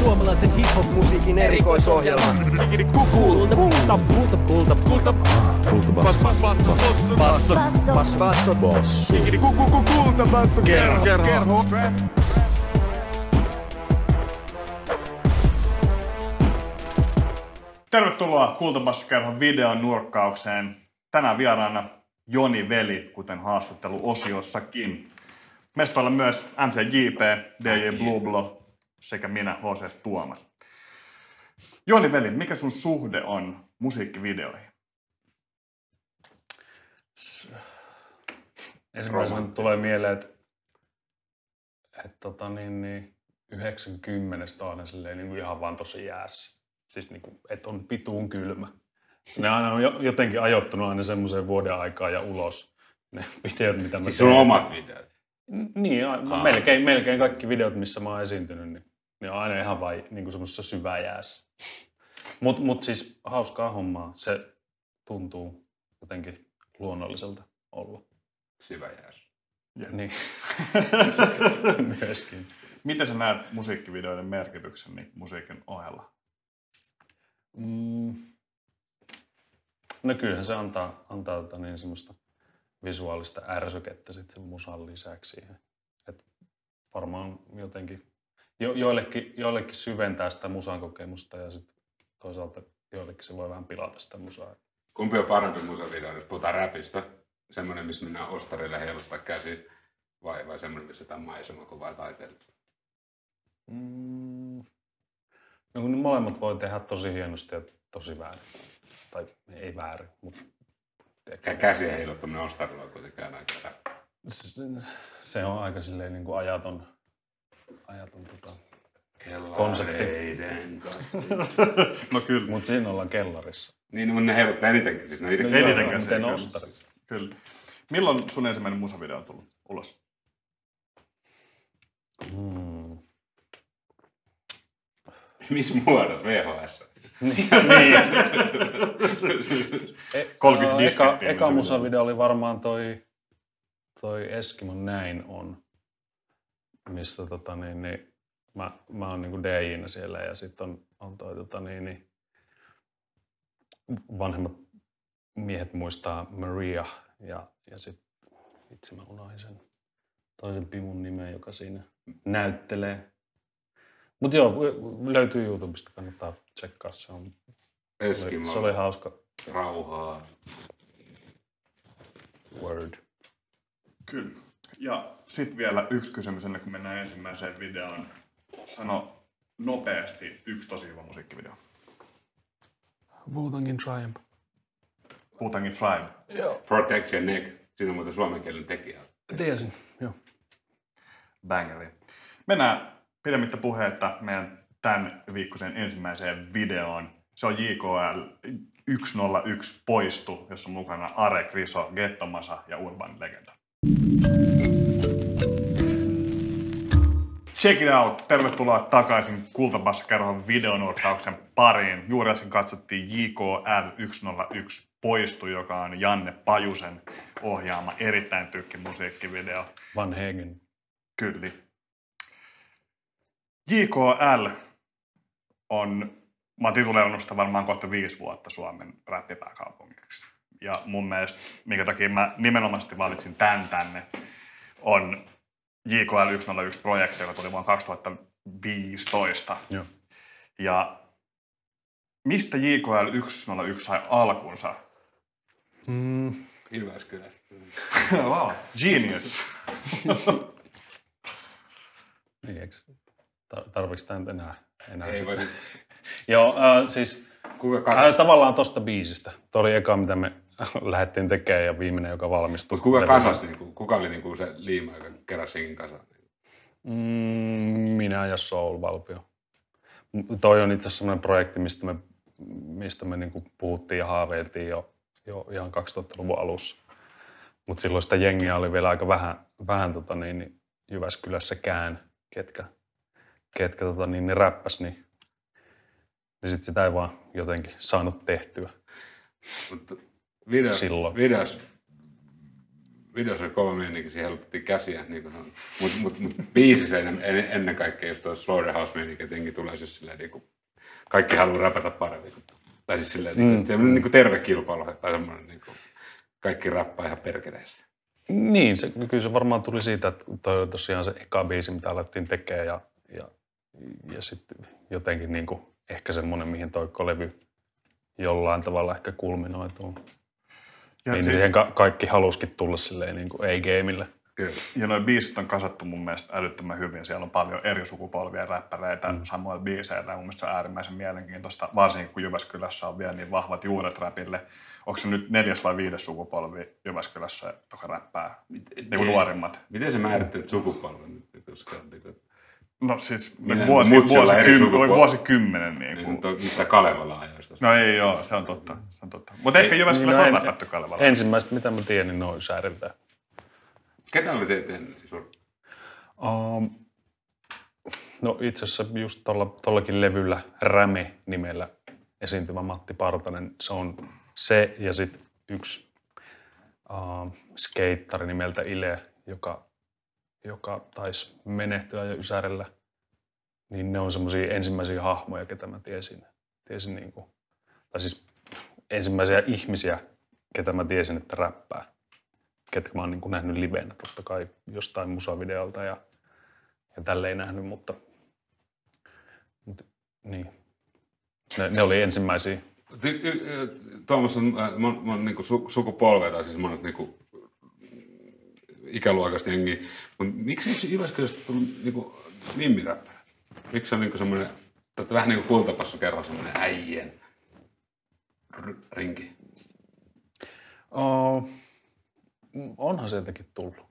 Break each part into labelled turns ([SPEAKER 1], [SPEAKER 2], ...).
[SPEAKER 1] Suomalaisen hip-hop-musiikin erikoisohjelma. Kulta, kulta, kulta, kulta, kulta. Basso, basso, basso, basso, basso. Kulta, basso, kerho, kerho.
[SPEAKER 2] Tervetuloa Kultabassokerhon videon nurkkaukseen. Tänään vieraana Joni Veli, kuten haastatteluosiossakin. Mestoilla myös MCJP, DJ Blublo sekä minä, H.C. Tuomas. Joni Veli, mikä sun suhde on musiikkivideoihin?
[SPEAKER 3] Ensimmäisenä tulee mieleen, että, että tota, niin, niin, 90 on aina silleen, niin kuin ihan vaan tosi jäässä. Siis niin kuin, että on pituun kylmä. Ne aina on jo- jotenkin ajoittunut aina semmoiseen vuoden aikaa ja ulos. Ne videot, mitä mä
[SPEAKER 4] Siis sun omat videot.
[SPEAKER 3] Niin,
[SPEAKER 4] Aa.
[SPEAKER 3] melkein, melkein kaikki videot, missä mä oon esiintynyt, niin ne on aina ihan vain niin semmoisessa syväjäässä. Mutta mut siis hauskaa hommaa. Se tuntuu jotenkin luonnolliselta olla.
[SPEAKER 4] Syvä jääs.
[SPEAKER 3] Niin. Myöskin.
[SPEAKER 2] Miten sä näet musiikkivideoiden merkityksen niin musiikin ohella?
[SPEAKER 3] Mm. No kyllähän se antaa, antaa tota niin semmoista visuaalista ärsykettä sitten sen musan lisäksi. Et varmaan jotenkin, jo, joillekin, joillekin syventää sitä musan kokemusta ja sitten toisaalta joillekin se voi vähän pilata sitä musaa.
[SPEAKER 4] Kumpi on parempi musavideo, jos puhutaan räpistä? Semmoinen, missä mennään ostarille heiluttaa käsi, vai, vai semmoinen, missä jotain maisemakuvaa taiteilla?
[SPEAKER 3] Mm. No kun ne molemmat voi tehdä tosi hienosti ja tosi väärin. Tai ei väärin, mutta
[SPEAKER 4] Kä- Käsien heiluttaminen ostarilla on kuitenkin aika
[SPEAKER 3] se on aika silleen niin kuin ajaton, ajaton tota.
[SPEAKER 4] Kellareiden kanssa.
[SPEAKER 2] No kyllä.
[SPEAKER 3] Mutta siinä ollaan kellarissa.
[SPEAKER 4] Niin, no, mutta ne heiluttaa enitenkin. Siis ne
[SPEAKER 3] No
[SPEAKER 2] Eniten
[SPEAKER 3] joo,
[SPEAKER 2] käsiä,
[SPEAKER 3] miten
[SPEAKER 2] kyllä. Milloin sun ensimmäinen musavideo on tullut ulos?
[SPEAKER 3] Hmm.
[SPEAKER 4] Missä muodossa? VHS.
[SPEAKER 3] niin. E,
[SPEAKER 2] 30
[SPEAKER 3] ää,
[SPEAKER 2] diskettiä,
[SPEAKER 3] eka, eka musavideo oli varmaan toi, toi Eskimon Näin on, mistä tota niin, niin, mä, mä oon niinku DJnä siellä ja sitten on, on toi tota niin, niin, vanhemmat miehet muistaa Maria ja, ja sitten itse mä unohdin sen toisen pimun nimen, joka siinä näyttelee. Mutta joo, löytyy YouTubesta, kannattaa tsekkaa. Se, on, se, oli,
[SPEAKER 4] Eskimo.
[SPEAKER 3] se oli hauska
[SPEAKER 4] Rauhaa.
[SPEAKER 3] word.
[SPEAKER 2] Kyllä. Ja sitten vielä yksi kysymys ennen kuin mennään ensimmäiseen videoon. Sano nopeasti yksi tosi hyvä musiikkivideo.
[SPEAKER 3] Wu-Tangin Triumph.
[SPEAKER 2] Putangin Tribe.
[SPEAKER 3] Joo.
[SPEAKER 4] Protect your neck. Siinä on muuten suomenkielinen tekijä.
[SPEAKER 3] Tiesin, joo.
[SPEAKER 2] Bangeri. Mennään pidemmittä puheetta meidän tämän viikkoisen ensimmäiseen videoon. Se on JKL 101 poistu, jossa on mukana Are, Kriso, Gettomasa ja Urban Legenda. Check it out! Tervetuloa takaisin Kultabassakerhon videonurkkauksen pariin. Juuri äsken katsottiin JKL 101 poistu, joka on Janne Pajusen ohjaama erittäin tykki musiikkivideo.
[SPEAKER 3] Van Hegen.
[SPEAKER 2] Kyllä. JKL on, mä oon varmaan kohta viisi vuotta Suomen räppipääkaupungiksi. Ja mun mielestä, minkä takia mä nimenomaisesti valitsin tämän tänne, on JKL 101 projekti, joka tuli vuonna 2015.
[SPEAKER 3] Joo.
[SPEAKER 2] Ja mistä JKL 101 sai alkunsa?
[SPEAKER 3] Mm,
[SPEAKER 4] Jyväskylästä.
[SPEAKER 2] wow. Genius.
[SPEAKER 3] niin, eikö? Tar- nyt enää? enää
[SPEAKER 4] Ei voi
[SPEAKER 3] Joo, äh, siis
[SPEAKER 4] kuka
[SPEAKER 3] äh, tavallaan tosta biisistä. Tuo oli eka, mitä me lähdettiin tekemään ja viimeinen, joka valmistui.
[SPEAKER 4] mut kuka
[SPEAKER 3] Levy-
[SPEAKER 4] kasas, niinku, kuka oli niinku se liima, joka keräsi kasaan?
[SPEAKER 3] Mm, minä ja Soul Valpio. Toi on itse asiassa sellainen projekti, mistä me, mistä me niinku puhuttiin ja haaveiltiin jo, jo ihan 2000-luvun alussa. Mutta silloin sitä jengiä oli vielä aika vähän, vähän tota niin, niin Jyväskylässäkään, ketkä, ketkä tota niin, niin räppäs, niin, niin sit sitä ei vaan jotenkin saanut tehtyä.
[SPEAKER 4] Mutta videos,
[SPEAKER 3] Silloin.
[SPEAKER 4] videos, videossa oli kova meininki, siihen helutettiin käsiä. Niin kuin mutta mut, mut, biisissä ennen, ennen kaikkea just tuo Slaughterhouse meininki, jotenkin tulee siis silleen niin kuin, kaikki haluaa räpätä paremmin. Tai siis silleen, mm. niin, kuin, niin kuin terve kilpailu tai semmoinen, niin kuin, kaikki rappaa ihan perkeleesti.
[SPEAKER 3] Niin, se, kyllä se varmaan tuli siitä, että toi oli tosiaan se eka biisi, mitä alettiin tekemään ja, ja, ja sitten jotenkin niin kuin, ehkä semmoinen, mihin toi levy jollain tavalla ehkä kulminoituu. Ja niin siis... siihen ka- kaikki halusikin tulla silleen niin kuin ei-gameille.
[SPEAKER 2] Kyllä. Ja noin biisit on kasattu mun mielestä älyttömän hyvin. Siellä on paljon eri sukupolvia räppäreitä mm. samoilla biiseillä. Mun mielestä se on äärimmäisen mielenkiintoista, varsinkin kun Jyväskylässä on vielä niin vahvat juuret räpille. Onko se nyt neljäs vai viides sukupolvi Jyväskylässä, joka räppää? Niin kuin nuorimmat.
[SPEAKER 4] Miten sä määrittelet sukupolven? Koska,
[SPEAKER 2] No siis Minä, vuosi, vuosikymmenen, vuosikymmenen niin kuin.
[SPEAKER 4] Niin, mistä Kalevala ajoista.
[SPEAKER 2] No ei joo, se on totta. Se on totta. Mutta ehkä Jyväskylässä niin, no, on läpätty Kalevala.
[SPEAKER 3] Ensimmäistä, mitä mä tiedän, niin ne on Ysäriltä.
[SPEAKER 4] Ketä oli teitä siis?
[SPEAKER 3] Um, no itse asiassa just tuollakin levyllä Räme-nimellä esiintyvä Matti Partanen, se on se ja sitten yksi uh, skeittari nimeltä Ile, joka joka taisi menehtyä jo Ysärellä, niin ne on semmoisia ensimmäisiä hahmoja, ketä mä tiesin. tiesin niin kuin, tai siis ensimmäisiä ihmisiä, ketä mä tiesin, että räppää. Ketkä mä oon niin kuin nähnyt livenä totta kai jostain musavideolta ja, ja tälleen nähnyt, mutta, mutta niin. Ne, ne oli ensimmäisiä.
[SPEAKER 4] Tuomas on, mon, mon, niin sukupolvea, tai siis monet niin ikäluokasta jengiä. Mutta miksi ei Jyväskylästä tullut niinku nimmiräppärä? Miksi se on niinku semmoinen, että vähän niin kuin kultapassu kerran semmoinen äijien rinki?
[SPEAKER 3] Oh, onhan sieltäkin tullut.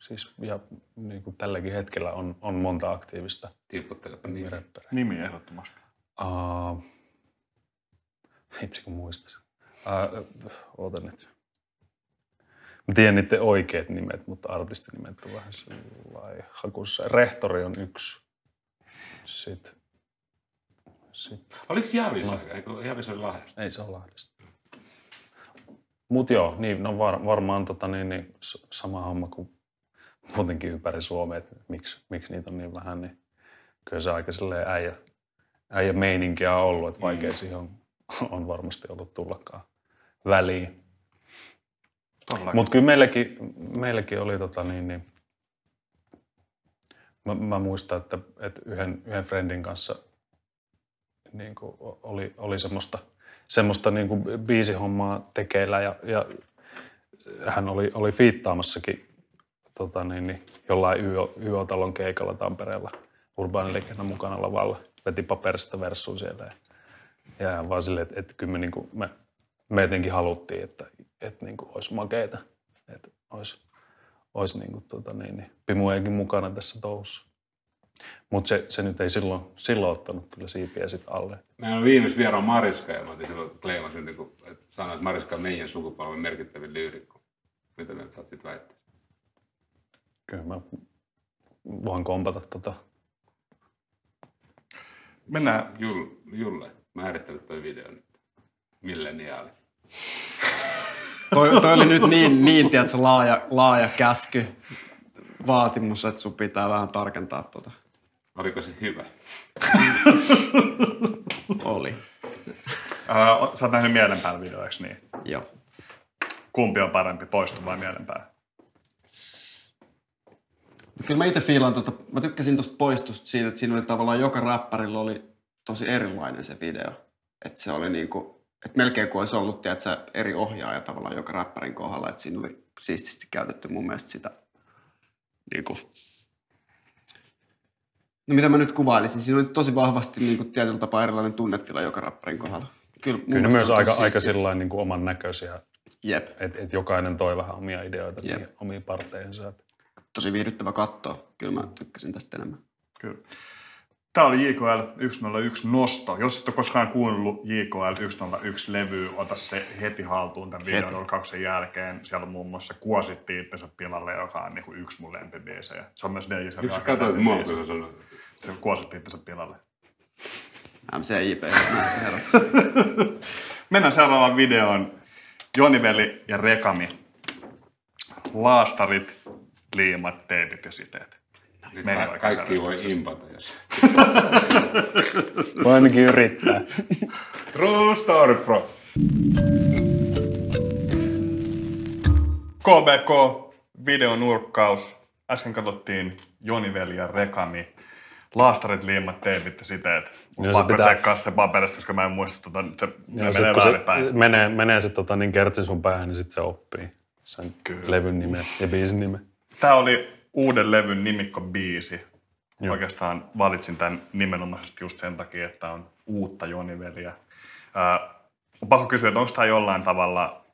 [SPEAKER 3] Siis, ja niin kuin tälläkin hetkellä on, on monta aktiivista
[SPEAKER 4] Tilputtelepa nimi.
[SPEAKER 2] Nimi ehdottomasti. Uh,
[SPEAKER 3] itse kun muistaisin. Uh, oota nyt. Mä tiedän niiden oikeat nimet, mutta artistinimet on vähän sellainen hakussa. Rehtori on yksi. Sitten.
[SPEAKER 4] Sitten. Oliko Jaavis no. Eikö Jaavis oli Lahdesta?
[SPEAKER 3] Ei se ole Lahdesta. Mut joo, niin, no var, varmaan tota, niin, niin, sama homma kuin muutenkin ympäri Suomea, että miksi, miksi niitä on niin vähän, niin kyllä se aika silleen äijä, äijä meininkiä on ollut, että vaikea mm. siihen on, on varmasti ollut tullakaan väliin. Mutta kyllä meilläkin, meilläkin oli tota niin, niin mä, mä, muistan, että, että yhden, yhden friendin kanssa niin kuin oli, oli semmoista, semmoista niin kuin biisihommaa tekeillä ja, ja hän oli, oli fiittaamassakin tota niin, niin, jollain YO-talon keikalla Tampereella urbaaniliikennan mukana lavalla. Veti paperista versuun siellä. Ja, ja vaan silleen, että, että kyllä me, niin kuin, me, me jotenkin haluttiin, että että niin kuin olisi makeita, että olisi, olisi niin kuin, tota, niin, niin, pimujenkin mukana tässä touhussa. Mutta se, se, nyt ei silloin, silloin ottanut kyllä siipiä sitten alle.
[SPEAKER 4] Meillä on viimeis vieraan Mariska ja mä otin silloin kleimasin, niin että sanoin, että Mariska on meidän sukupolven merkittävin lyyrikko. Mitä mieltä sä sitten väittää?
[SPEAKER 3] Kyllä mä voin kompata tota.
[SPEAKER 2] Mennään.
[SPEAKER 4] Julle, Julle määrittelet toi video nyt. Milleniaali.
[SPEAKER 5] Toi, toi oli nyt niin, niin tiedätkö, laaja, laaja käsky, vaatimus, että sun pitää vähän tarkentaa tota.
[SPEAKER 4] Oliko se hyvä?
[SPEAKER 5] oli.
[SPEAKER 2] Uh, sä oot nähnyt mielenpään video, eikö niin?
[SPEAKER 5] Joo.
[SPEAKER 2] Kumpi on parempi, poistu vai mielenpää?
[SPEAKER 5] Kyllä mä itse fiilaan, tota, mä tykkäsin tuosta poistusta siitä, että siinä oli tavallaan joka räppärillä oli tosi erilainen se video. Että se oli niinku, et melkein kuin olisi ollut tiedätkö, eri ohjaaja tavallaan joka räppärin kohdalla. Et siinä oli siististi käytetty mun mielestä sitä niin kuin, No mitä mä nyt kuvailisin, siinä oli tosi vahvasti niin kuin, tietyllä tapaa erilainen tunnetila joka räppärin kohdalla.
[SPEAKER 3] Kyllä, Kyllä myös aika, aika sillain, niin kuin oman näköisiä. Jep. Että et jokainen toi vähän omia ideoita Jep. omiin parteihinsa.
[SPEAKER 5] Tosi viihdyttävä katsoa. Kyllä mä tykkäsin tästä enemmän.
[SPEAKER 2] Kyllä. Tämä oli JKL 101 nosto. Jos et ole koskaan kuunnellut JKL 101 levyä, ota se heti haltuun tämän videon olkauksen jälkeen. Siellä on muun muassa Kuositti itsensä pilalle, joka on niin kuin yksi mun lempibiisejä. Se on myös DJ
[SPEAKER 4] Miksi katsoit mua, kun sä sanoit?
[SPEAKER 2] Se Kuositti itsensä pilalle.
[SPEAKER 5] MCIP, näistä herrat.
[SPEAKER 2] Mennään seuraavaan videoon. Joni Veli ja Rekami. laastarit, liimat, teipit ja siteet.
[SPEAKER 4] Nyt
[SPEAKER 2] oikein
[SPEAKER 4] kaikki voi impata, jos...
[SPEAKER 3] Voi ainakin yrittää.
[SPEAKER 4] True story, bro.
[SPEAKER 2] KBK, videonurkkaus. Äsken katsottiin Joniveli ja Rekami. Laastarit, liimat, teipit ja siteet. Mun
[SPEAKER 3] se
[SPEAKER 2] pakko
[SPEAKER 3] pitää-
[SPEAKER 2] pitää... se paperista, koska mä en muista, tota, se
[SPEAKER 3] Ja
[SPEAKER 2] ne
[SPEAKER 3] sit,
[SPEAKER 2] menee
[SPEAKER 3] kun se
[SPEAKER 2] väärinpäin.
[SPEAKER 3] menee, menee se tota, niin kertsi sun päähän, niin sit se oppii sen
[SPEAKER 2] Kyllä.
[SPEAKER 3] levyn nimen ja biisin nimen.
[SPEAKER 2] Tämä oli uuden levyn nimikko biisi.
[SPEAKER 3] Joo.
[SPEAKER 2] Oikeastaan valitsin tämän nimenomaisesti just sen takia, että on uutta Joniveliä. Ää, on pakko kysyä, että onko tämä jollain tavalla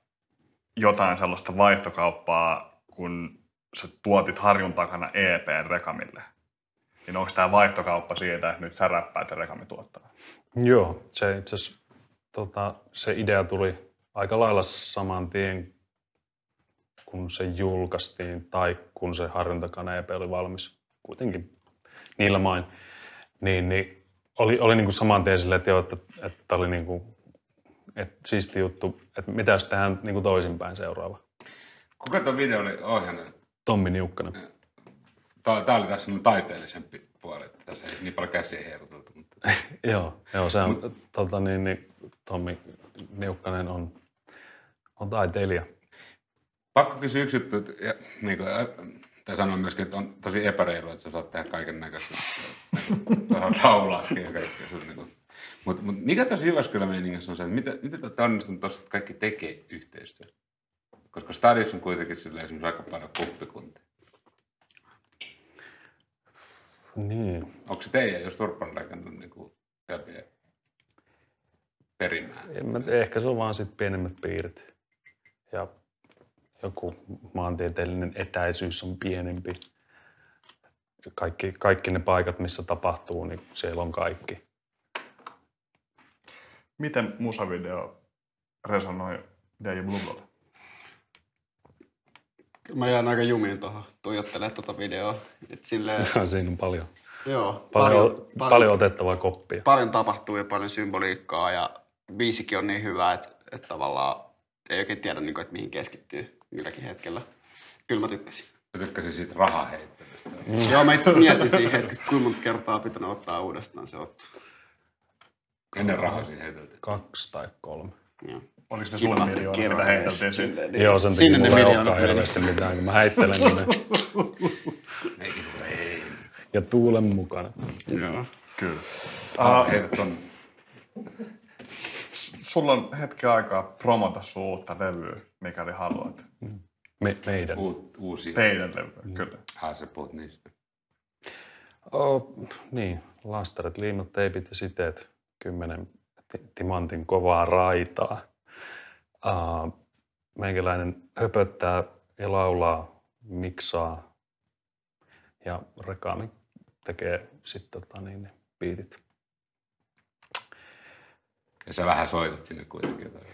[SPEAKER 2] jotain sellaista vaihtokauppaa, kun sä tuotit Harjun takana EPn Rekamille? Niin onko tämä vaihtokauppa siitä, että nyt sä räppäät ja Rekami tuottaa?
[SPEAKER 3] Joo, se itse tota, se idea tuli aika lailla saman tien, kun se julkaistiin tai kun se Harjuntakana EP oli valmis. Kuitenkin niillä main. Niin, niin oli, oli niin kuin saman tien silleen, että, joo, että, että oli niin kuin, että siisti juttu, että mitä jos tehdään niin kuin toisinpäin seuraava.
[SPEAKER 4] Kuka tuon video oli ohjannut?
[SPEAKER 3] Tommi Niukkanen.
[SPEAKER 4] Tämä, oli tässä semmoinen taiteellisempi puoli, että tässä ei niin paljon käsiä heiluteltu. Mutta...
[SPEAKER 3] Joo, joo se on, tota, niin, niin, Tommi Niukkanen on, on taiteilija.
[SPEAKER 4] Pakko kysyä yksi juttu, että, ja, niin kuin, tai sanoa myöskin, että on tosi epäreilua, että sä saat tehdä kaiken näköistä. Tuohon laulaakin ja kaikkea. Niin mutta, mutta mikä tässä Jyväskylän meiningissä on se, että miten, miten te olette onnistunut tuossa, että kaikki tekee yhteistyötä? Koska Stadis on kuitenkin silleen esimerkiksi aika paljon kuppikuntia.
[SPEAKER 3] Niin,
[SPEAKER 4] Onko se teidän, jos Turpan on rakentanut niin kuin perimää?
[SPEAKER 3] En mä, ehkä se on vaan sit pienemmät piirit. Ja joku maantieteellinen etäisyys on pienempi. Kaikki, kaikki ne paikat, missä tapahtuu, niin siellä on kaikki.
[SPEAKER 2] Miten musavideo resonoi DJ Blueblolle?
[SPEAKER 5] Kyllä mä jään aika jumiin tuohon tuijottelemaan tuota videoa. Et silleen,
[SPEAKER 3] Siinä on paljon,
[SPEAKER 5] joo,
[SPEAKER 3] paljon, paljon, paljon otettavaa koppia.
[SPEAKER 5] paljon tapahtuu ja paljon symboliikkaa ja biisikin on niin hyvä, että, että tavallaan ei oikein tiedä, niin kuin, että mihin keskittyy milläkin hetkellä. Kyllä mä tykkäsin.
[SPEAKER 4] Mä tykkäsin siitä rahaheittelystä.
[SPEAKER 5] Mm. Joo, mä itse mietin siihen hetkessä, kuinka monta kertaa pitänyt ottaa uudestaan se otto.
[SPEAKER 4] Ennen rahaa siinä heiteltiin.
[SPEAKER 3] Kaksi tai kolme.
[SPEAKER 5] Joo.
[SPEAKER 2] Oliko ne sulle miljoona, mitä heiteltiin?
[SPEAKER 5] Silleen, niin.
[SPEAKER 3] Joo, sen takia
[SPEAKER 5] Sinne
[SPEAKER 3] mulla ei olekaan hirveästi mitään, kun mä heittelen ne ja tuulen mukana.
[SPEAKER 5] Joo.
[SPEAKER 2] Kyllä.
[SPEAKER 4] Ah,
[SPEAKER 2] Uh,
[SPEAKER 4] heitet on
[SPEAKER 2] sulla on hetki aikaa promota sun uutta levyä, mikäli haluat.
[SPEAKER 3] Me, meidän.
[SPEAKER 4] uut, uusia.
[SPEAKER 2] Teidän levyä, kyllä.
[SPEAKER 4] Ah, sä puhut niistä.
[SPEAKER 3] Oh, niin, lastarit, liimat, teipit ja siteet. Kymmenen ti- timantin kovaa raitaa. Uh, meikäläinen höpöttää ja laulaa, miksaa ja rekaami tekee sitten tota, niin, ne biitit.
[SPEAKER 4] Ja sä vähän soitat sinne kuitenkin jotain.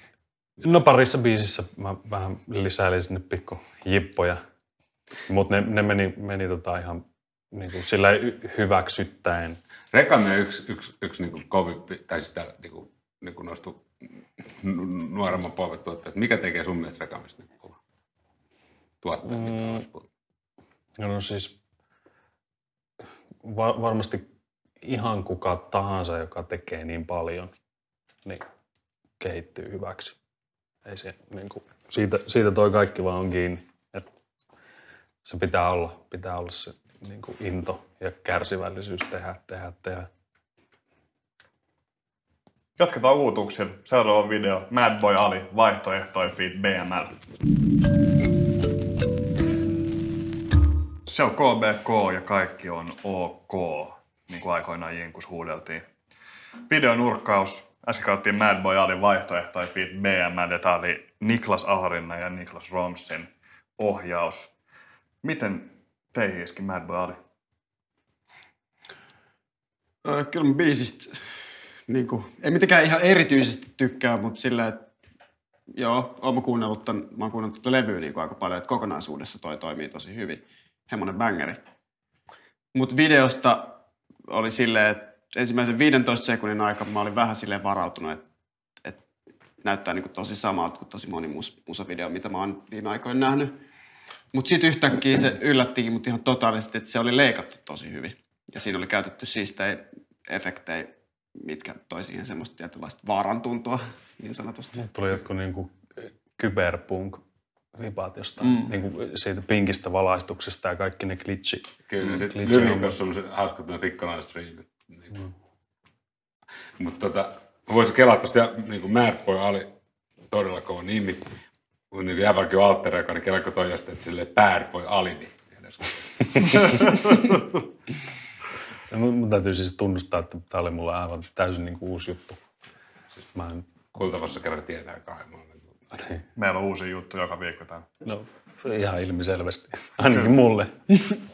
[SPEAKER 3] No parissa biisissä mä vähän lisäilin sinne pikku jippoja, mutta ne, ne meni, meni tota ihan niin kuin sillä hyväksyttäen.
[SPEAKER 4] Rekami on yksi, yksi, yksi niin kuin kovimpi, tai siis täällä niin kuin, niin kuin nostu nu- nuoremman polven tuotteet. Mikä tekee sun mielestä Rekamista niin kova? Tuotteen, mm. mitä olisi puhuttu.
[SPEAKER 3] No, no siis va- varmasti ihan kuka tahansa, joka tekee niin paljon, niin kehittyy hyväksi. Ei se, niin kuin, siitä, siitä toi kaikki vaan on kiinni. Että se pitää olla, pitää olla se niin kuin into ja kärsivällisyys tehdä, tehdä, tehdä.
[SPEAKER 2] Jatketaan uutuuksilla. Seuraava video. Mad Boy Ali, vaihtoehtoja feat BML. Se on KBK ja kaikki on OK, niin kuin aikoinaan Jinkus huudeltiin. Videon nurkkaus. Äsken katsottiin Mad Boy Ali vaihtoehtoja feat BML ja tää oli Niklas Aharinna ja Niklas Romsin ohjaus. Miten teihin iski Mad Boy Ali?
[SPEAKER 5] Kyllä mä biisistä niin kuin, ei mitenkään ihan erityisesti tykkää, mutta sillä, että joo, oon mä kuunnellut ton, mä oon kuunnellut tätä levyä niin aika paljon, että kokonaisuudessa toi toimii tosi hyvin. Hemmonen bangeri. Mutta videosta oli silleen, että ensimmäisen 15 sekunnin aikana mä olin vähän silleen varautunut, että, että näyttää niin kuin tosi samalta kuin tosi moni mus, musavideo, mitä mä oon viime aikoina nähnyt. Mutta sitten yhtäkkiä se yllättikin mut ihan totaalisesti, että se oli leikattu tosi hyvin. Ja siinä oli käytetty siistejä efektejä, mitkä toi siihen semmoista tietynlaista vaarantuntoa niin sanotusti.
[SPEAKER 3] Tuli jotkut niinku kyberpunk vipaat jostain mm. niinku siitä pinkistä valaistuksesta ja kaikki ne glitchi.
[SPEAKER 4] Kyllä, mm. sitten
[SPEAKER 3] glitchi-
[SPEAKER 4] Lyrik on semmoisen hauskat ne rikkonaisstriimit. Niin. Mm. Mutta tota, mä voisin kelaa tosta, ja niin kuin Mad Boy oli todella kova nimi. Mutta niin kuin jäbälläkin on alter ego, niin kelako toi jostain, että silleen Bad Boy Alibi.
[SPEAKER 3] Se, mun, mun täytyy siis tunnustaa, että tämä oli mulle aivan täysin niinku uusi juttu. Siis mä en,
[SPEAKER 4] Kultavassa kerran tietää kai. Mä olen-
[SPEAKER 3] niin,
[SPEAKER 2] Meillä on uusi juttu joka viikko täällä.
[SPEAKER 3] no, ihan ilmiselvästi. Ainakin mulle.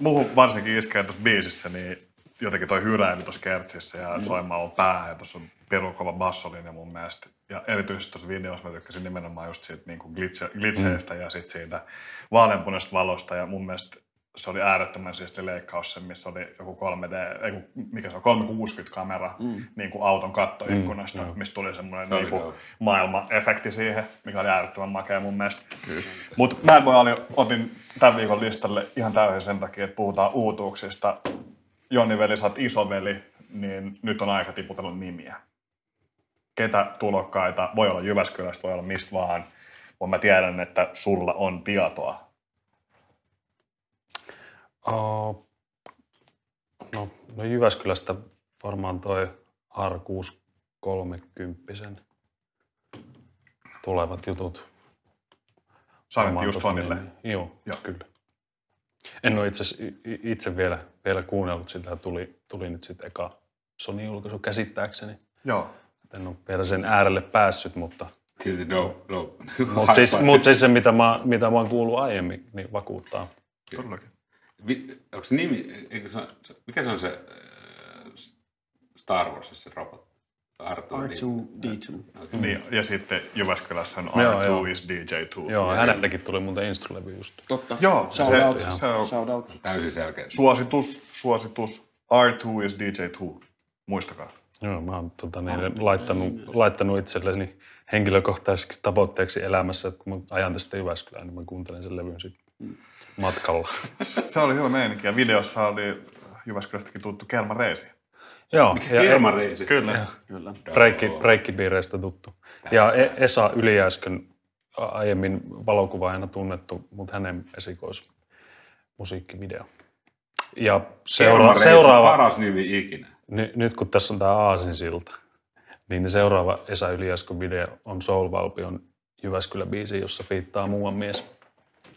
[SPEAKER 2] Muuhun varsinkin iskee tuossa biisissä, niin jotenkin toi hyräily tuossa kertsissä ja soimaa on pää ja tuossa on pirun kova bassolinja mun mielestä. Ja erityisesti tuossa videossa mä tykkäsin nimenomaan just siitä niin kuin glitche, glitcheistä ja sitten siitä vaaleanpunaisesta valosta ja mun mielestä se oli äärettömän siisti leikkaus se, missä oli joku 3D, ei mikä se on, 360 kamera mm. niin kuin auton kattoikkunasta, mm, mistä tuli semmoinen
[SPEAKER 4] Se
[SPEAKER 2] niin kuin, maailma-efekti siihen, mikä oli äärettömän makea mun mielestä. Mutta Mad Boy oli, otin tämän viikon listalle ihan täysin sen takia, että puhutaan uutuuksista. Jonni veli, sä oot isoveli, niin nyt on aika tiputella nimiä. Ketä tulokkaita, voi olla Jyväskylästä, voi olla mistä vaan, mutta mä tiedän, että sulla on tietoa.
[SPEAKER 3] Uh, no, no Jyväskylästä varmaan toi R6 30 tulevat jutut. Varmaan
[SPEAKER 2] just
[SPEAKER 3] Joo,
[SPEAKER 2] Joo.
[SPEAKER 3] Joo, kyllä. En ole itse, itse vielä, vielä kuunnellut sitä, tuli, tuli nyt sitten eka Sony-julkaisu käsittääkseni.
[SPEAKER 2] Joo.
[SPEAKER 3] En ole vielä sen äärelle päässyt, mutta,
[SPEAKER 4] Silti dope, dope.
[SPEAKER 3] mutta, siis,
[SPEAKER 4] sit.
[SPEAKER 3] siis se, mitä mä, mitä mä oon kuullut aiemmin, niin vakuuttaa.
[SPEAKER 2] Todellakin.
[SPEAKER 4] Onko se nimi, eikö se, se, mikä se on se äh, Star Warsissa se robotti? Arthur
[SPEAKER 5] R2-D2.
[SPEAKER 4] Okay.
[SPEAKER 2] Niin, ja sitten Jyväskylässä on
[SPEAKER 3] Joo,
[SPEAKER 2] R2
[SPEAKER 3] joo.
[SPEAKER 2] is DJ2.
[SPEAKER 3] Joo, häneltäkin tuli muuten instrulevy just.
[SPEAKER 5] Totta.
[SPEAKER 2] Joo,
[SPEAKER 5] Shout
[SPEAKER 2] se,
[SPEAKER 5] out.
[SPEAKER 2] se on
[SPEAKER 5] Shout out.
[SPEAKER 4] Täysin selkeä.
[SPEAKER 2] suositus, suositus. R2 is DJ2. Muistakaa.
[SPEAKER 3] Joo, mä oon tota, niin, laittanut, laittanut itselleni henkilökohtaiseksi tavoitteeksi elämässä, että kun mä ajan tästä Jyväskylään, niin mä kuuntelen sen levyn sitten matkalla.
[SPEAKER 2] Se oli hyvä meininki. Ja videossa oli Jyväskylästäkin tuttu Kelma Reisi.
[SPEAKER 3] Joo, ja
[SPEAKER 4] Ilman reisi.
[SPEAKER 2] Kyllä.
[SPEAKER 5] Kyllä.
[SPEAKER 3] breikki, breikkipiireistä tuttu. Ja E- Esa Yliäskön aiemmin valokuvaajana tunnettu, mutta hänen esikoismusiikkivideo. Ja seura- seuraava,
[SPEAKER 4] paras nimi ikinä.
[SPEAKER 3] Ny, nyt kun tässä on tämä Aasinsilta, niin seuraava Esa Yliaskon video on Soul Valpion Jyväskylä-biisi, jossa fiittaa muuan mies.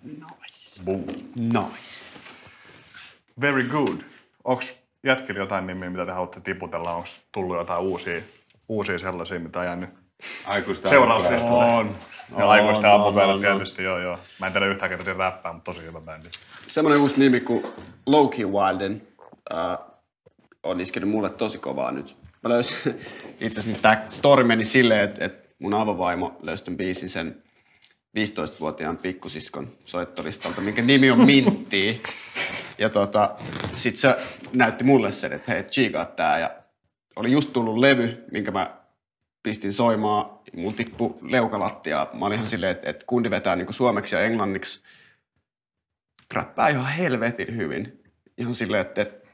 [SPEAKER 5] Nice.
[SPEAKER 2] Boom.
[SPEAKER 5] Nice.
[SPEAKER 2] Very good. Onks jätkillä jotain nimiä, mitä te haluatte tiputella? Onko tullut jotain uusia, uusia sellaisia, mitä on jäänyt
[SPEAKER 4] Aikuista
[SPEAKER 2] seurauslistalle?
[SPEAKER 5] On.
[SPEAKER 2] Ja aikuisten
[SPEAKER 5] On,
[SPEAKER 2] aamupäivät
[SPEAKER 5] on, on.
[SPEAKER 2] tietysti, joo joo. Mä en tiedä yhtään, siinä räppää, mutta tosi hyvä bändi.
[SPEAKER 5] Semmoinen uusi nimi kuin Loki Wilden äh, on iskenyt mulle tosi kovaa nyt. Mä löysin, itse asiassa tämä story meni silleen, että, että mun avovaimo löysi tämän biisin sen 15-vuotiaan pikkusiskon soittolistalta, minkä nimi on Mintti. Ja tota, sit se näytti mulle sen, että hei, chiikaa tää. Ja oli just tullut levy, minkä mä pistin soimaan. Mulla tippui leukalattia. Mä olin ihan silleen, että, että kundi vetää niinku suomeksi ja englanniksi räppää ihan helvetin hyvin. Ihan silleen, että, että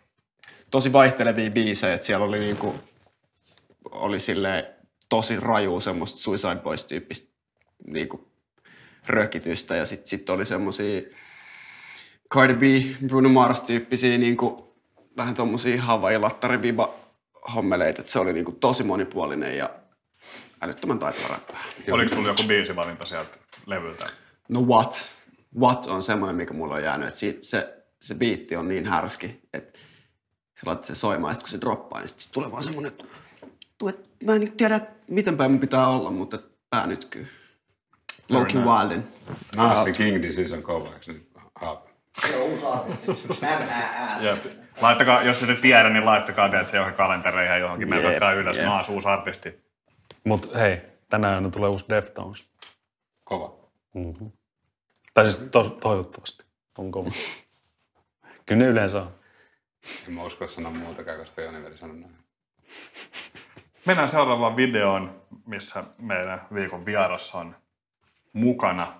[SPEAKER 5] tosi vaihtelevia biisejä, että siellä oli niinku, oli silleen tosi raju semmoista Suicide Boys-tyyppistä niinku rökitystä ja sitten sit oli semmosia Cardi B, Bruno Mars-tyyppisiä niinku vähän tommosia Hawaii-lattariviba hommeleita, se oli niinku tosi monipuolinen ja älyttömän taitava räppää.
[SPEAKER 2] Oliko sulla joku biisivalinta sieltä levyltä?
[SPEAKER 5] No What? What on semmoinen, mikä mulla on jäänyt. Si- se, se biitti on niin härski, että sä laitat sen soimaan ja sit kun se droppaa, niin sit, sit tulee vaan semmoinen, että mä en tiedä, miten päin mun pitää olla, mutta pää nytkyy. Loki
[SPEAKER 2] nice.
[SPEAKER 5] Wilden.
[SPEAKER 4] Nassi King Disease on kova, eikö nyt?
[SPEAKER 2] Jep. Laittakaa, jos ette tiedä, niin laittakaa teet se johonkin kalentereihin johonkin.
[SPEAKER 5] Jep,
[SPEAKER 2] Merkatkaa ylös.
[SPEAKER 5] jep.
[SPEAKER 2] Maas uusi artisti.
[SPEAKER 3] Mutta hei, tänään tulee uusi Deftones.
[SPEAKER 4] Kova.
[SPEAKER 3] Mm-hmm. Tai siis to- toivottavasti on kova. Kyllä ne yleensä on.
[SPEAKER 4] En mä usko sanoa muutakaan, koska Joni veli sanoi näin.
[SPEAKER 2] Mennään seuraavaan videoon, missä meidän viikon vieras on mukana.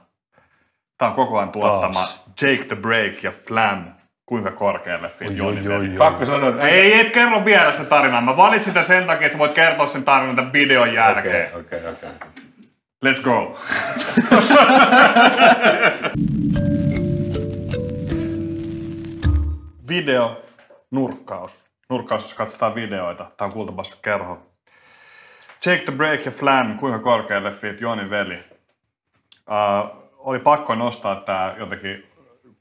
[SPEAKER 2] Tää on koko ajan tuottama
[SPEAKER 3] Taas.
[SPEAKER 2] Jake the Break ja Flam. Kuinka korkealle fit
[SPEAKER 3] Oi,
[SPEAKER 2] Joni
[SPEAKER 3] oi.
[SPEAKER 4] Pakko sanoa, että...
[SPEAKER 2] Ei, et kerro vielä sitä tarinaa. Mä valitsin tämän sen takia, että sä voit kertoa sen tarinan tämän videon jälkeen.
[SPEAKER 4] Okei, okei, okei.
[SPEAKER 2] Let's go. Video, nurkkaus. Nurkkaus, jos katsotaan videoita. Tää on kultapassu kerho. Jake the Break ja Flam, kuinka korkealle fit Joni veli. Uh, oli pakko nostaa tää jotenkin,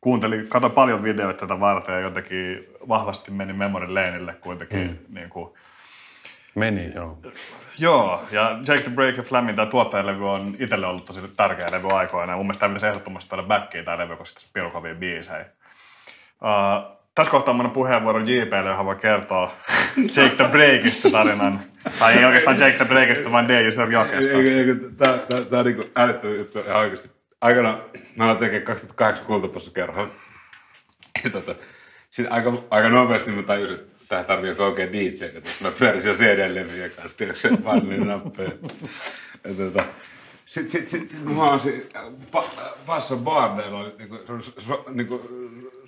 [SPEAKER 2] kuuntelin, katsoin paljon videoita tätä varten ja jotenkin vahvasti meni memory laneille kuitenkin. Mm. Niin kuin,
[SPEAKER 3] Meni, joo.
[SPEAKER 2] Joo, ja Jake the Break ja Flamin tämä tuottajalevy on itselle ollut tosi tärkeä levy aikoina. Mun mielestä tämä pitäisi ehdottomasti tuoda backiin tämä levy, koska tässä on pirun kovia biisejä. Uh, tässä kohtaa on puheenvuoro JPlle, johon voi kertoa Jake the Breakista tarinan. Tai ei oikeastaan Jake the Breakista, vaan DJ
[SPEAKER 4] tää, tää, tää on niinku älytty juttu ihan oikeesti. Aikana mä aloin tekemään 2008 kultapassukerhoa. Ja tota, sit aika, aika nopeasti mä tajusin, että tää tarvii joku oikein DJ, että mä pyörin siellä CD-levyjen kanssa, tiedätkö, painin nappeja. Ja tota, sit, sit, sit, sit mä huomasin, pa, Basso Bardella oli niinku, niinku,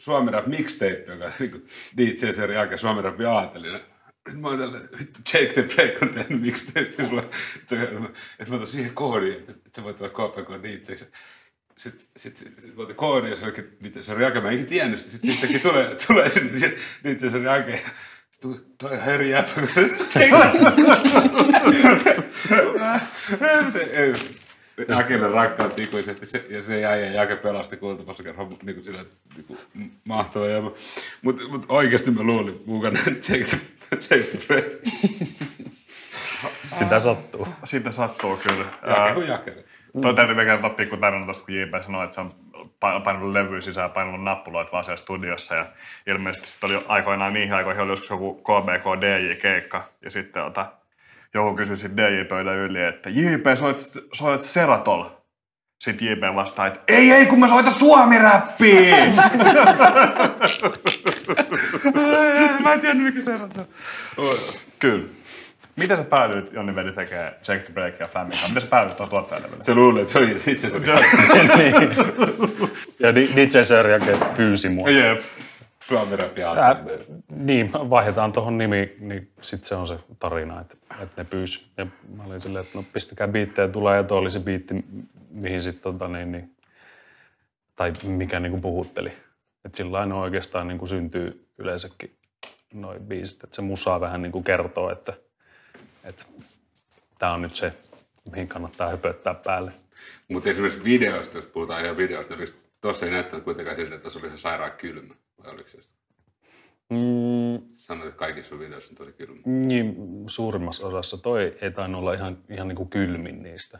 [SPEAKER 4] Suomi Rap mixtape, joka niinku DJ-serin jälkeen Suomi Rapin aatelinen. Nyt mä oon tällä, vittu Jake the Break on tehnyt mixtape, sulle, että, se- että mä otan siihen koodiin, että, että se voi tulla KPK DJ. Sitten sit, sit, sit, mä otin koodin ja se olikin DJ serin jälkeen, mä enkin tiennyt sitä. Sitten sittenkin tulee, tulee sinne DJ jälkeen. Sitten tuli, toi Harry Jäpä, kun Jake Akille rakkaat ikuisesti se, ja se jäi ja Jake pelasti kultapassa kerran niin kuin sillä niin kuin, mahtava. Ja, mutta mut oikeasti mä luulin mukana Jake the, Jake the Break.
[SPEAKER 3] Sitä sattuu.
[SPEAKER 2] Siitä sattuu kyllä.
[SPEAKER 4] Jake kuin Jake.
[SPEAKER 2] Toi täytyy vielä kertoa pikku tarina tuosta, kun JP sanoi, että se on pa- painanut levyä sisään, painanut nappuloita vaan siellä studiossa. Ja ilmeisesti sitten oli aikoinaan niihin aikoihin oli joskus joku KBK DJ-keikka. Ja sitten ota, joku kysyi sitten DJ-pöydän yli, että JP, soit, soit Seratol. Sitten JP vastaa, että ei, ei, kun mä soitan suomi-räppiä!
[SPEAKER 4] Mä en tiedä mikä se on.
[SPEAKER 2] Kyllä. Miten sä päädyit, Jonni Veli, tekee Check the Break ja Flamin kanssa? Miten sä päädyit tuon tuottajalle?
[SPEAKER 4] Se luulee, että se oli itse asiassa
[SPEAKER 3] Ja di- DJ Serjake pyysi mua.
[SPEAKER 2] Jep.
[SPEAKER 4] Suomi Rapia.
[SPEAKER 3] Niin, vaihdetaan tuohon nimi, niin sitten se on se tarina, että, että ne pyysi. Ja mä olin silleen, että no pistäkää biittejä tulee, ja tuo oli se biitti, mihin sitten tota niin, niin, tai mikä niin kuin puhutteli. Että sillä lailla oikeastaan niin kuin syntyy yleensäkin noin biisit, että se musaa vähän niin kuin kertoo, että, että tämä on nyt se, mihin kannattaa höpöttää päälle.
[SPEAKER 4] Mutta esimerkiksi videosta, jos puhutaan ihan videosta, niin tuossa ei näyttänyt kuitenkaan siltä, että se oli ihan sairaan kylmä. Vai oliko se?
[SPEAKER 3] Mm,
[SPEAKER 4] Sanoit, että kaikissa sun videoissa on tosi kylmä.
[SPEAKER 3] niin, suurimmassa osassa toi ei tainnut olla ihan, ihan niin kuin kylmin niistä.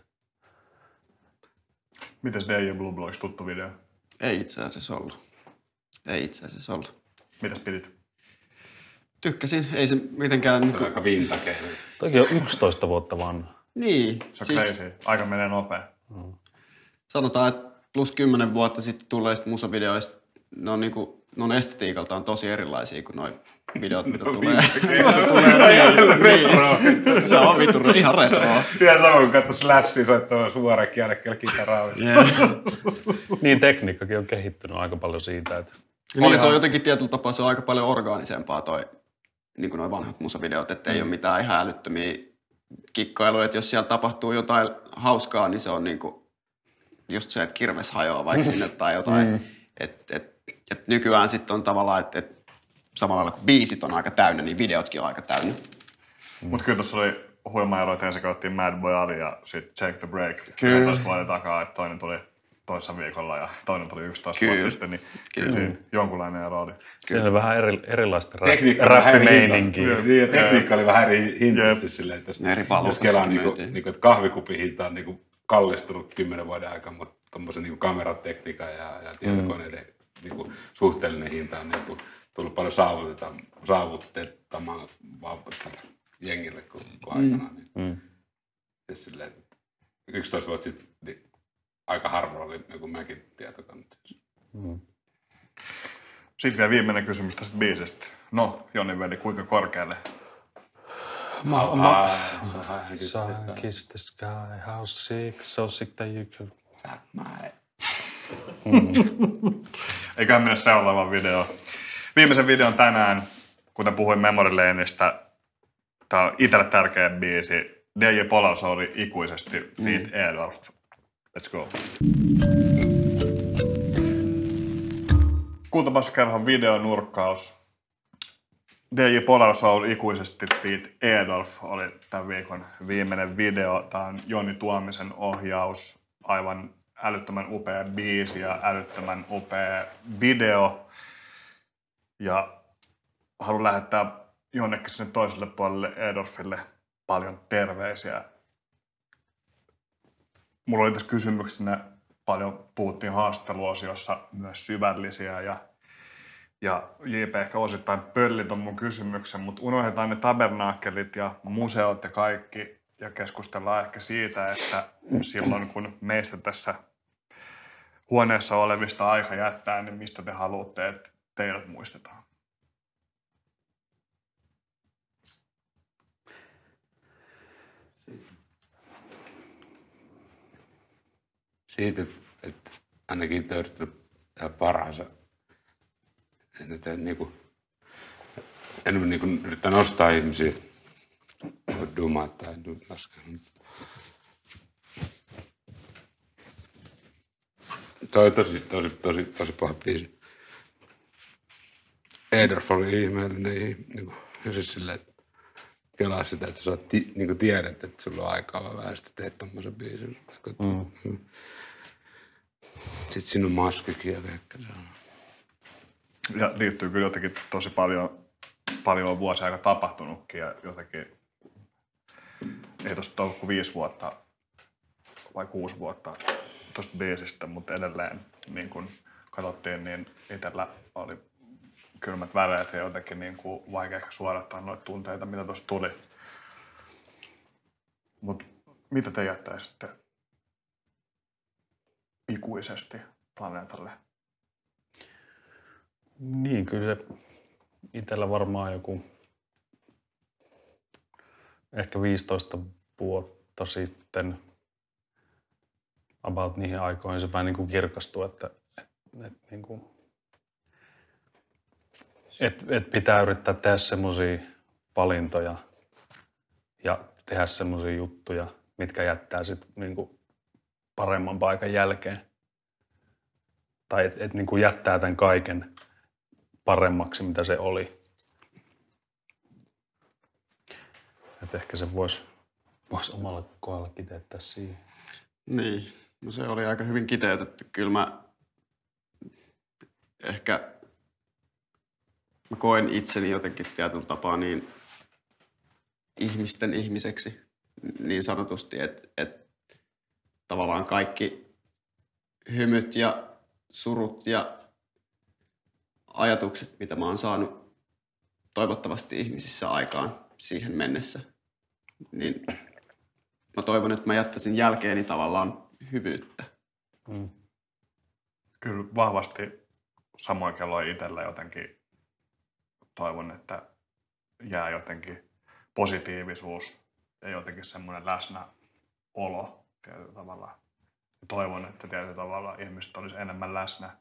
[SPEAKER 2] Mites DJ Blue Blogs tuttu video?
[SPEAKER 5] Ei itse asiassa ollut. Ei itse asiassa ollut.
[SPEAKER 2] Mitäs pidit?
[SPEAKER 5] Tykkäsin, ei se mitenkään...
[SPEAKER 4] Se on aika vintage.
[SPEAKER 3] Toki on 11 vuotta vanha.
[SPEAKER 5] niin
[SPEAKER 2] Se on
[SPEAKER 5] siis
[SPEAKER 2] crazy. Aika menee nopea.
[SPEAKER 5] sanotaan, että plus 10 vuotta sitten tulleista musavideoista, ne on, niinku, ne on estetiikaltaan tosi erilaisia kuin noi videot, mitä tulee. mitä tulee niin, niin. Se on vittu ihan retroa.
[SPEAKER 4] Ihan sama, kun katsoi Slashia soittamaan suoraan kielekkeellä kitaraa.
[SPEAKER 3] Niin tekniikkakin on kehittynyt aika paljon siitä, että
[SPEAKER 5] Niin, se on jotenkin tietyllä tapaa se on aika paljon orgaanisempaa toi, niin kuin noi vanhat musavideot, että ei ole mitään ihan älyttömiä kikkailuja, että jos siellä tapahtuu jotain hauskaa, niin se on niinku just se, että kirves hajoaa vaikka sinne tai jotain. Mm. Et, et, et nykyään sitten on tavallaan, että et, samalla lailla kuin biisit on aika täynnä, niin videotkin on aika täynnä.
[SPEAKER 2] Mm. Mutta kyllä tuossa oli huima ero, että ensin katsottiin Mad Boy Ali ja sitten Check the Break.
[SPEAKER 5] Kyllä.
[SPEAKER 2] 11 vuoden takaa, että toinen tuli toissa viikolla ja toinen tuli 11
[SPEAKER 5] Kyllä.
[SPEAKER 2] vuotta sitten, niin kyllä,
[SPEAKER 5] Kyllä.
[SPEAKER 2] siinä jonkunlainen ero oli.
[SPEAKER 3] kyllä on vähän eri, erilaista rap,
[SPEAKER 4] Tekniikka oli vähän eri
[SPEAKER 3] räppimeininkiä.
[SPEAKER 4] hinta. Niin, ja tekniikka oli vähän eri hinta.
[SPEAKER 2] Jep.
[SPEAKER 4] Siis silleen, että jos,
[SPEAKER 5] eri
[SPEAKER 4] jos kelaa, niin kuin,
[SPEAKER 5] myytiin.
[SPEAKER 4] niin kuin, että kahvikupin hinta on niin kuin kallistunut kymmenen vuoden aikana, mutta tuommoisen niin kameratekniikan ja, ja tietokoneiden niin kuin, suhteellinen hinta on niin kuin, tullut paljon saavutetaan, saavutettamaan jengille kuin, kuin aikanaan. Niin.
[SPEAKER 3] Mm.
[SPEAKER 4] Siis silleen, että 11 vuotta sitten niin aika harvoin oli joku mäkin tietokone.
[SPEAKER 2] Sitten vielä viimeinen kysymys tästä biisistä. No, Jonni Veli, kuinka korkealle?
[SPEAKER 3] Ma,
[SPEAKER 4] Ma,
[SPEAKER 3] Sun kiss the sky, how sick, so sick that you could...
[SPEAKER 2] Eiköhän mennä seuraavaan videoon. Viimeisen videon tänään, kuten puhuin Memory Laneista, tämä on itselle tärkeä biisi. DJ Polar oli ikuisesti Feed mm. Edorf. Let's go. Kultabaskerhon videonurkkaus. DJ Polar Soul ikuisesti Feed Edolf oli tämän viikon viimeinen video. Tämä on Joni Tuomisen ohjaus. Aivan älyttömän upea biisi ja älyttömän upea video. Ja haluan lähettää jonnekin sinne toiselle puolelle Edorfille paljon terveisiä. Mulla oli tässä kysymyksenä paljon puhuttiin haastatteluosiossa myös syvällisiä ja, ja JP ehkä osittain pölli ton mun kysymyksen, mutta unohdetaan ne tabernaakkelit ja museot ja kaikki ja keskustellaan ehkä siitä, että silloin kun meistä tässä huoneessa olevista aika jättää, niin mistä te haluatte, että teidät muistetaan?
[SPEAKER 4] Siitä, että ainakin yrittänyt tehdä parhaansa. Että niin kuin, en niin kuin, yritä nostaa ihmisiä dumaa tai laskea. On tosi, tosi, tosi, tosi paha biisi. Edorf oli ihmeellinen, niin kuin, ja siis silleen, että kelaa sitä, että sä saat ti, niin kuin tiedät, että sulla on aikaa vähän, sitten teet tommosen biisin. Mm. Sitten sinun maskikin ja kaikkea se on.
[SPEAKER 2] Ja liittyy kyllä jotenkin tosi paljon, paljon on vuosia aika tapahtunutkin ja jotenkin ei tuosta ole kuin viisi vuotta vai kuusi vuotta tuosta biisistä, mutta edelleen niin kun katsottiin, niin itsellä oli kylmät väreet ja jotenkin niin kuin vaikea ehkä suodattaa noita tunteita, mitä tuosta tuli. Mutta mitä te jättäisitte ikuisesti planeetalle?
[SPEAKER 3] Niin, kyllä se itsellä varmaan joku ehkä 15 vuotta sitten about niihin aikoihin se vähän niin kuin kirkastui, että, että, että niin kuin, et, et pitää yrittää tehdä semmoisia valintoja ja tehdä semmoisia juttuja, mitkä jättää sitten niinku paremman paikan jälkeen. Tai että et niinku jättää tämän kaiken paremmaksi, mitä se oli. Et ehkä se voisi vois omalla kohdalla kiteyttää siihen.
[SPEAKER 5] Niin, no se oli aika hyvin kiteytetty. Kyllä mä ehkä mä koen itseni jotenkin tietyllä tapaa niin ihmisten ihmiseksi niin sanotusti, että, että tavallaan kaikki hymyt ja surut ja ajatukset, mitä mä oon saanut toivottavasti ihmisissä aikaan siihen mennessä, niin mä toivon, että mä jättäisin jälkeeni tavallaan hyvyyttä. Mm.
[SPEAKER 2] Kyllä vahvasti samoin kello itsellä jotenkin toivon, että jää jotenkin positiivisuus ja jotenkin semmoinen läsnäolo tietyllä tavalla. Ja toivon, että tietyllä tavalla ihmiset olisi enemmän läsnä.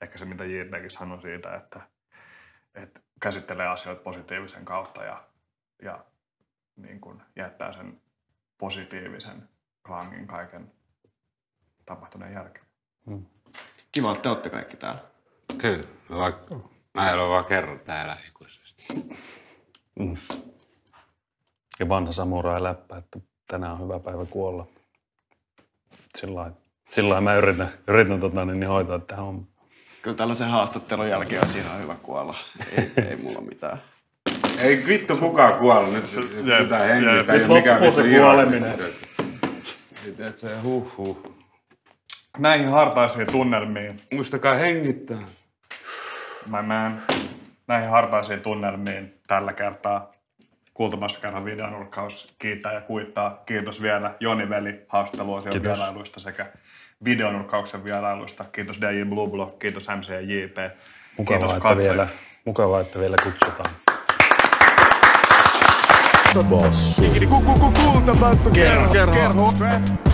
[SPEAKER 2] Ehkä se, mitä JPkin sanoi siitä, että, että käsittelee asioita positiivisen kautta ja, ja niin kuin jättää sen positiivisen klangin kaiken tapahtuneen jälkeen.
[SPEAKER 5] Hmm. Kiva, että te olette kaikki täällä.
[SPEAKER 4] Kyllä, vaikka Mä en ole vaan kerran täällä ikuisesti.
[SPEAKER 3] Mm. Ja vanha samurai läppä, että tänään on hyvä päivä kuolla. Sillä lailla mä yritän, yritän tota, niin, niin hoitaa tähän hommaan.
[SPEAKER 5] Kyllä tällaisen haastattelun jälkeen olisi ihan hyvä kuolla. Ei, ei mulla mitään.
[SPEAKER 4] Ei vittu kukaan kuolla. Nyt se, pitää hengiä.
[SPEAKER 3] Nyt loppuu se kuoleminen.
[SPEAKER 4] Ei se huh huh.
[SPEAKER 2] Näihin hartaisiin tunnelmiin.
[SPEAKER 4] Muistakaa hengittää
[SPEAKER 2] my man. Näihin hartaisiin tunnelmiin tällä kertaa Kultamaskerran videonurkkaus kiittää ja kuittaa. Kiitos vielä Joni Veli haastatteluosion vierailuista sekä videonurkkauksen vierailuista. Kiitos DJ Blue Block, kiitos MC ja JP.
[SPEAKER 3] Mukavaa, kiitos että vielä, mukavaa, että vielä kutsutaan.
[SPEAKER 1] Kultabasso. Kultabasso. Kerho. Kerho. Kerho.